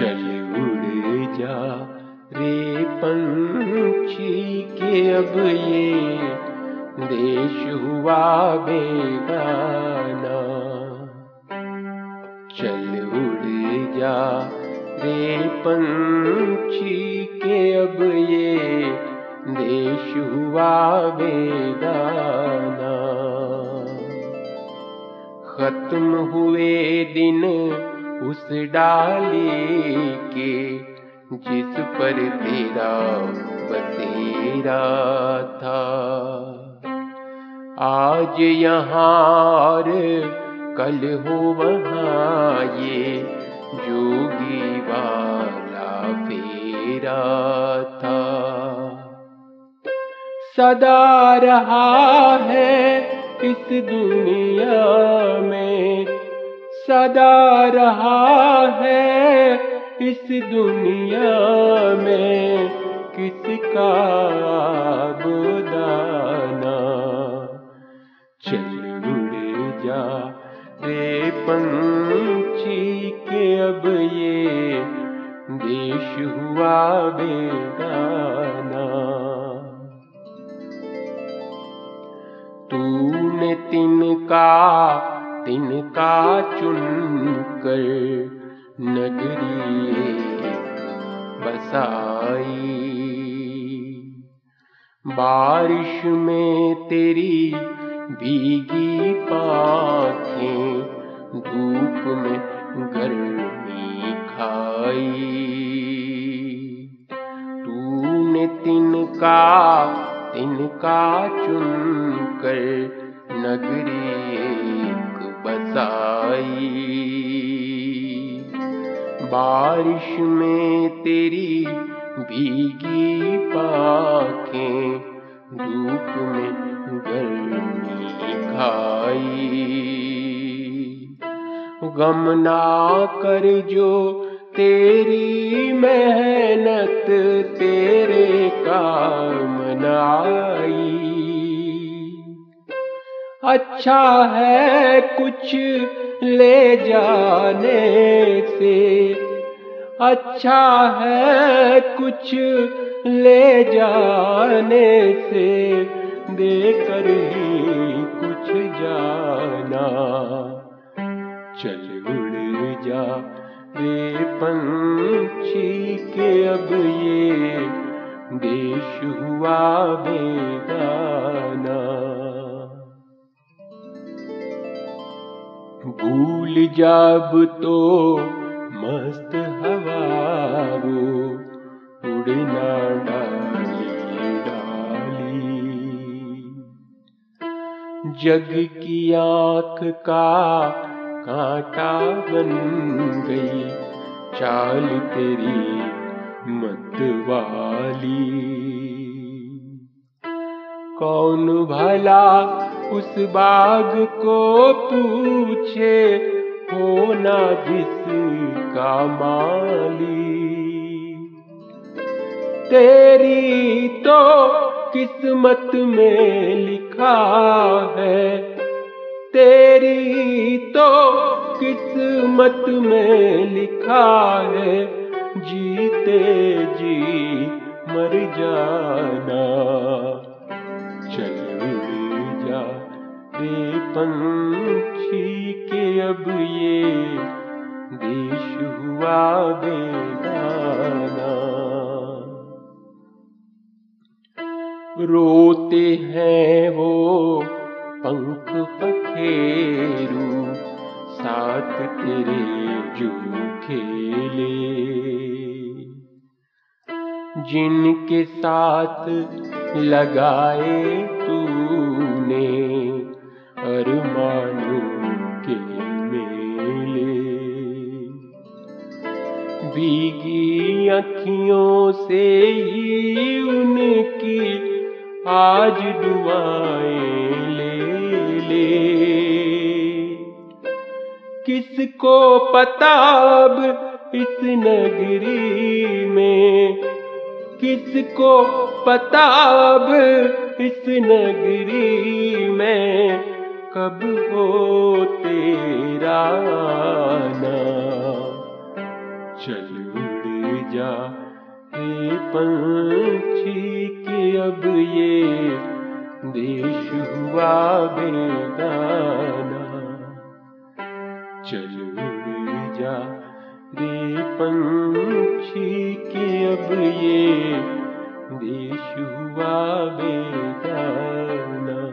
चल उड़ जा रे पंछी के अब ये देश हुआ बेगाना। चल उड़ जा रे पंछी के अब ये देश हुआ बेगाना। खत्म हुए दिन उस डाली के जिस पर तेरा बसेरा था। आज यहाँ कल हो वहाँ ये जोगी वाला फेरा था। सदा रहा है इस दुनिया में सदा रहा है इस दुनिया में किसका बुदाना चल उड़ जा रे पंछी के अब ये देश हुआ बेगाना। तूने तिनका तिनका चुन कर नगरी बसाई। बारिश में तेरी भीगी पाखें धूप में गर्मी खाई। तूने तिनका तिनका चुन कर नगरी बसाई बारिश में तेरी भीगी पाखें, धूप में गर्मी खाई। गम ना कर जो तेरी मेहनत, तेरे काम नाई अच्छा है कुछ ले जाने से अच्छा है कुछ ले जाने से देकर ही कुछ जाना। चल उड़ जा रे पंछी के अब ये देश हुआ बेगाना भूल जाब तो मस्त हवा वो उड़ना डाली डाली। जग की आँख का कांटा बन गई, चाल तेरी मत वाली। कौन भला उस बाग को पूछे होना जिसका माली? तेरी तो किस्मत में लिखा है, तेरी तो किस्मत में लिखा है, जीते अब ये देश हुआ बेगाना। रोते हैं वो पंख पखेरू, साथ तेरे जो खेले जिनके साथ लगाए भीगी अखियों से ही उनकी आज दुआएँ ले ले। किसको पता अब इस नगरी में? किसको पता अब इस नगरी में? कब हो तेरा आना चल उड़ जा। हे पंछी के अब ये देश हुआ बेगाना चल उड़ जा। रे पंछी के अब ये देश हुआ बेगाना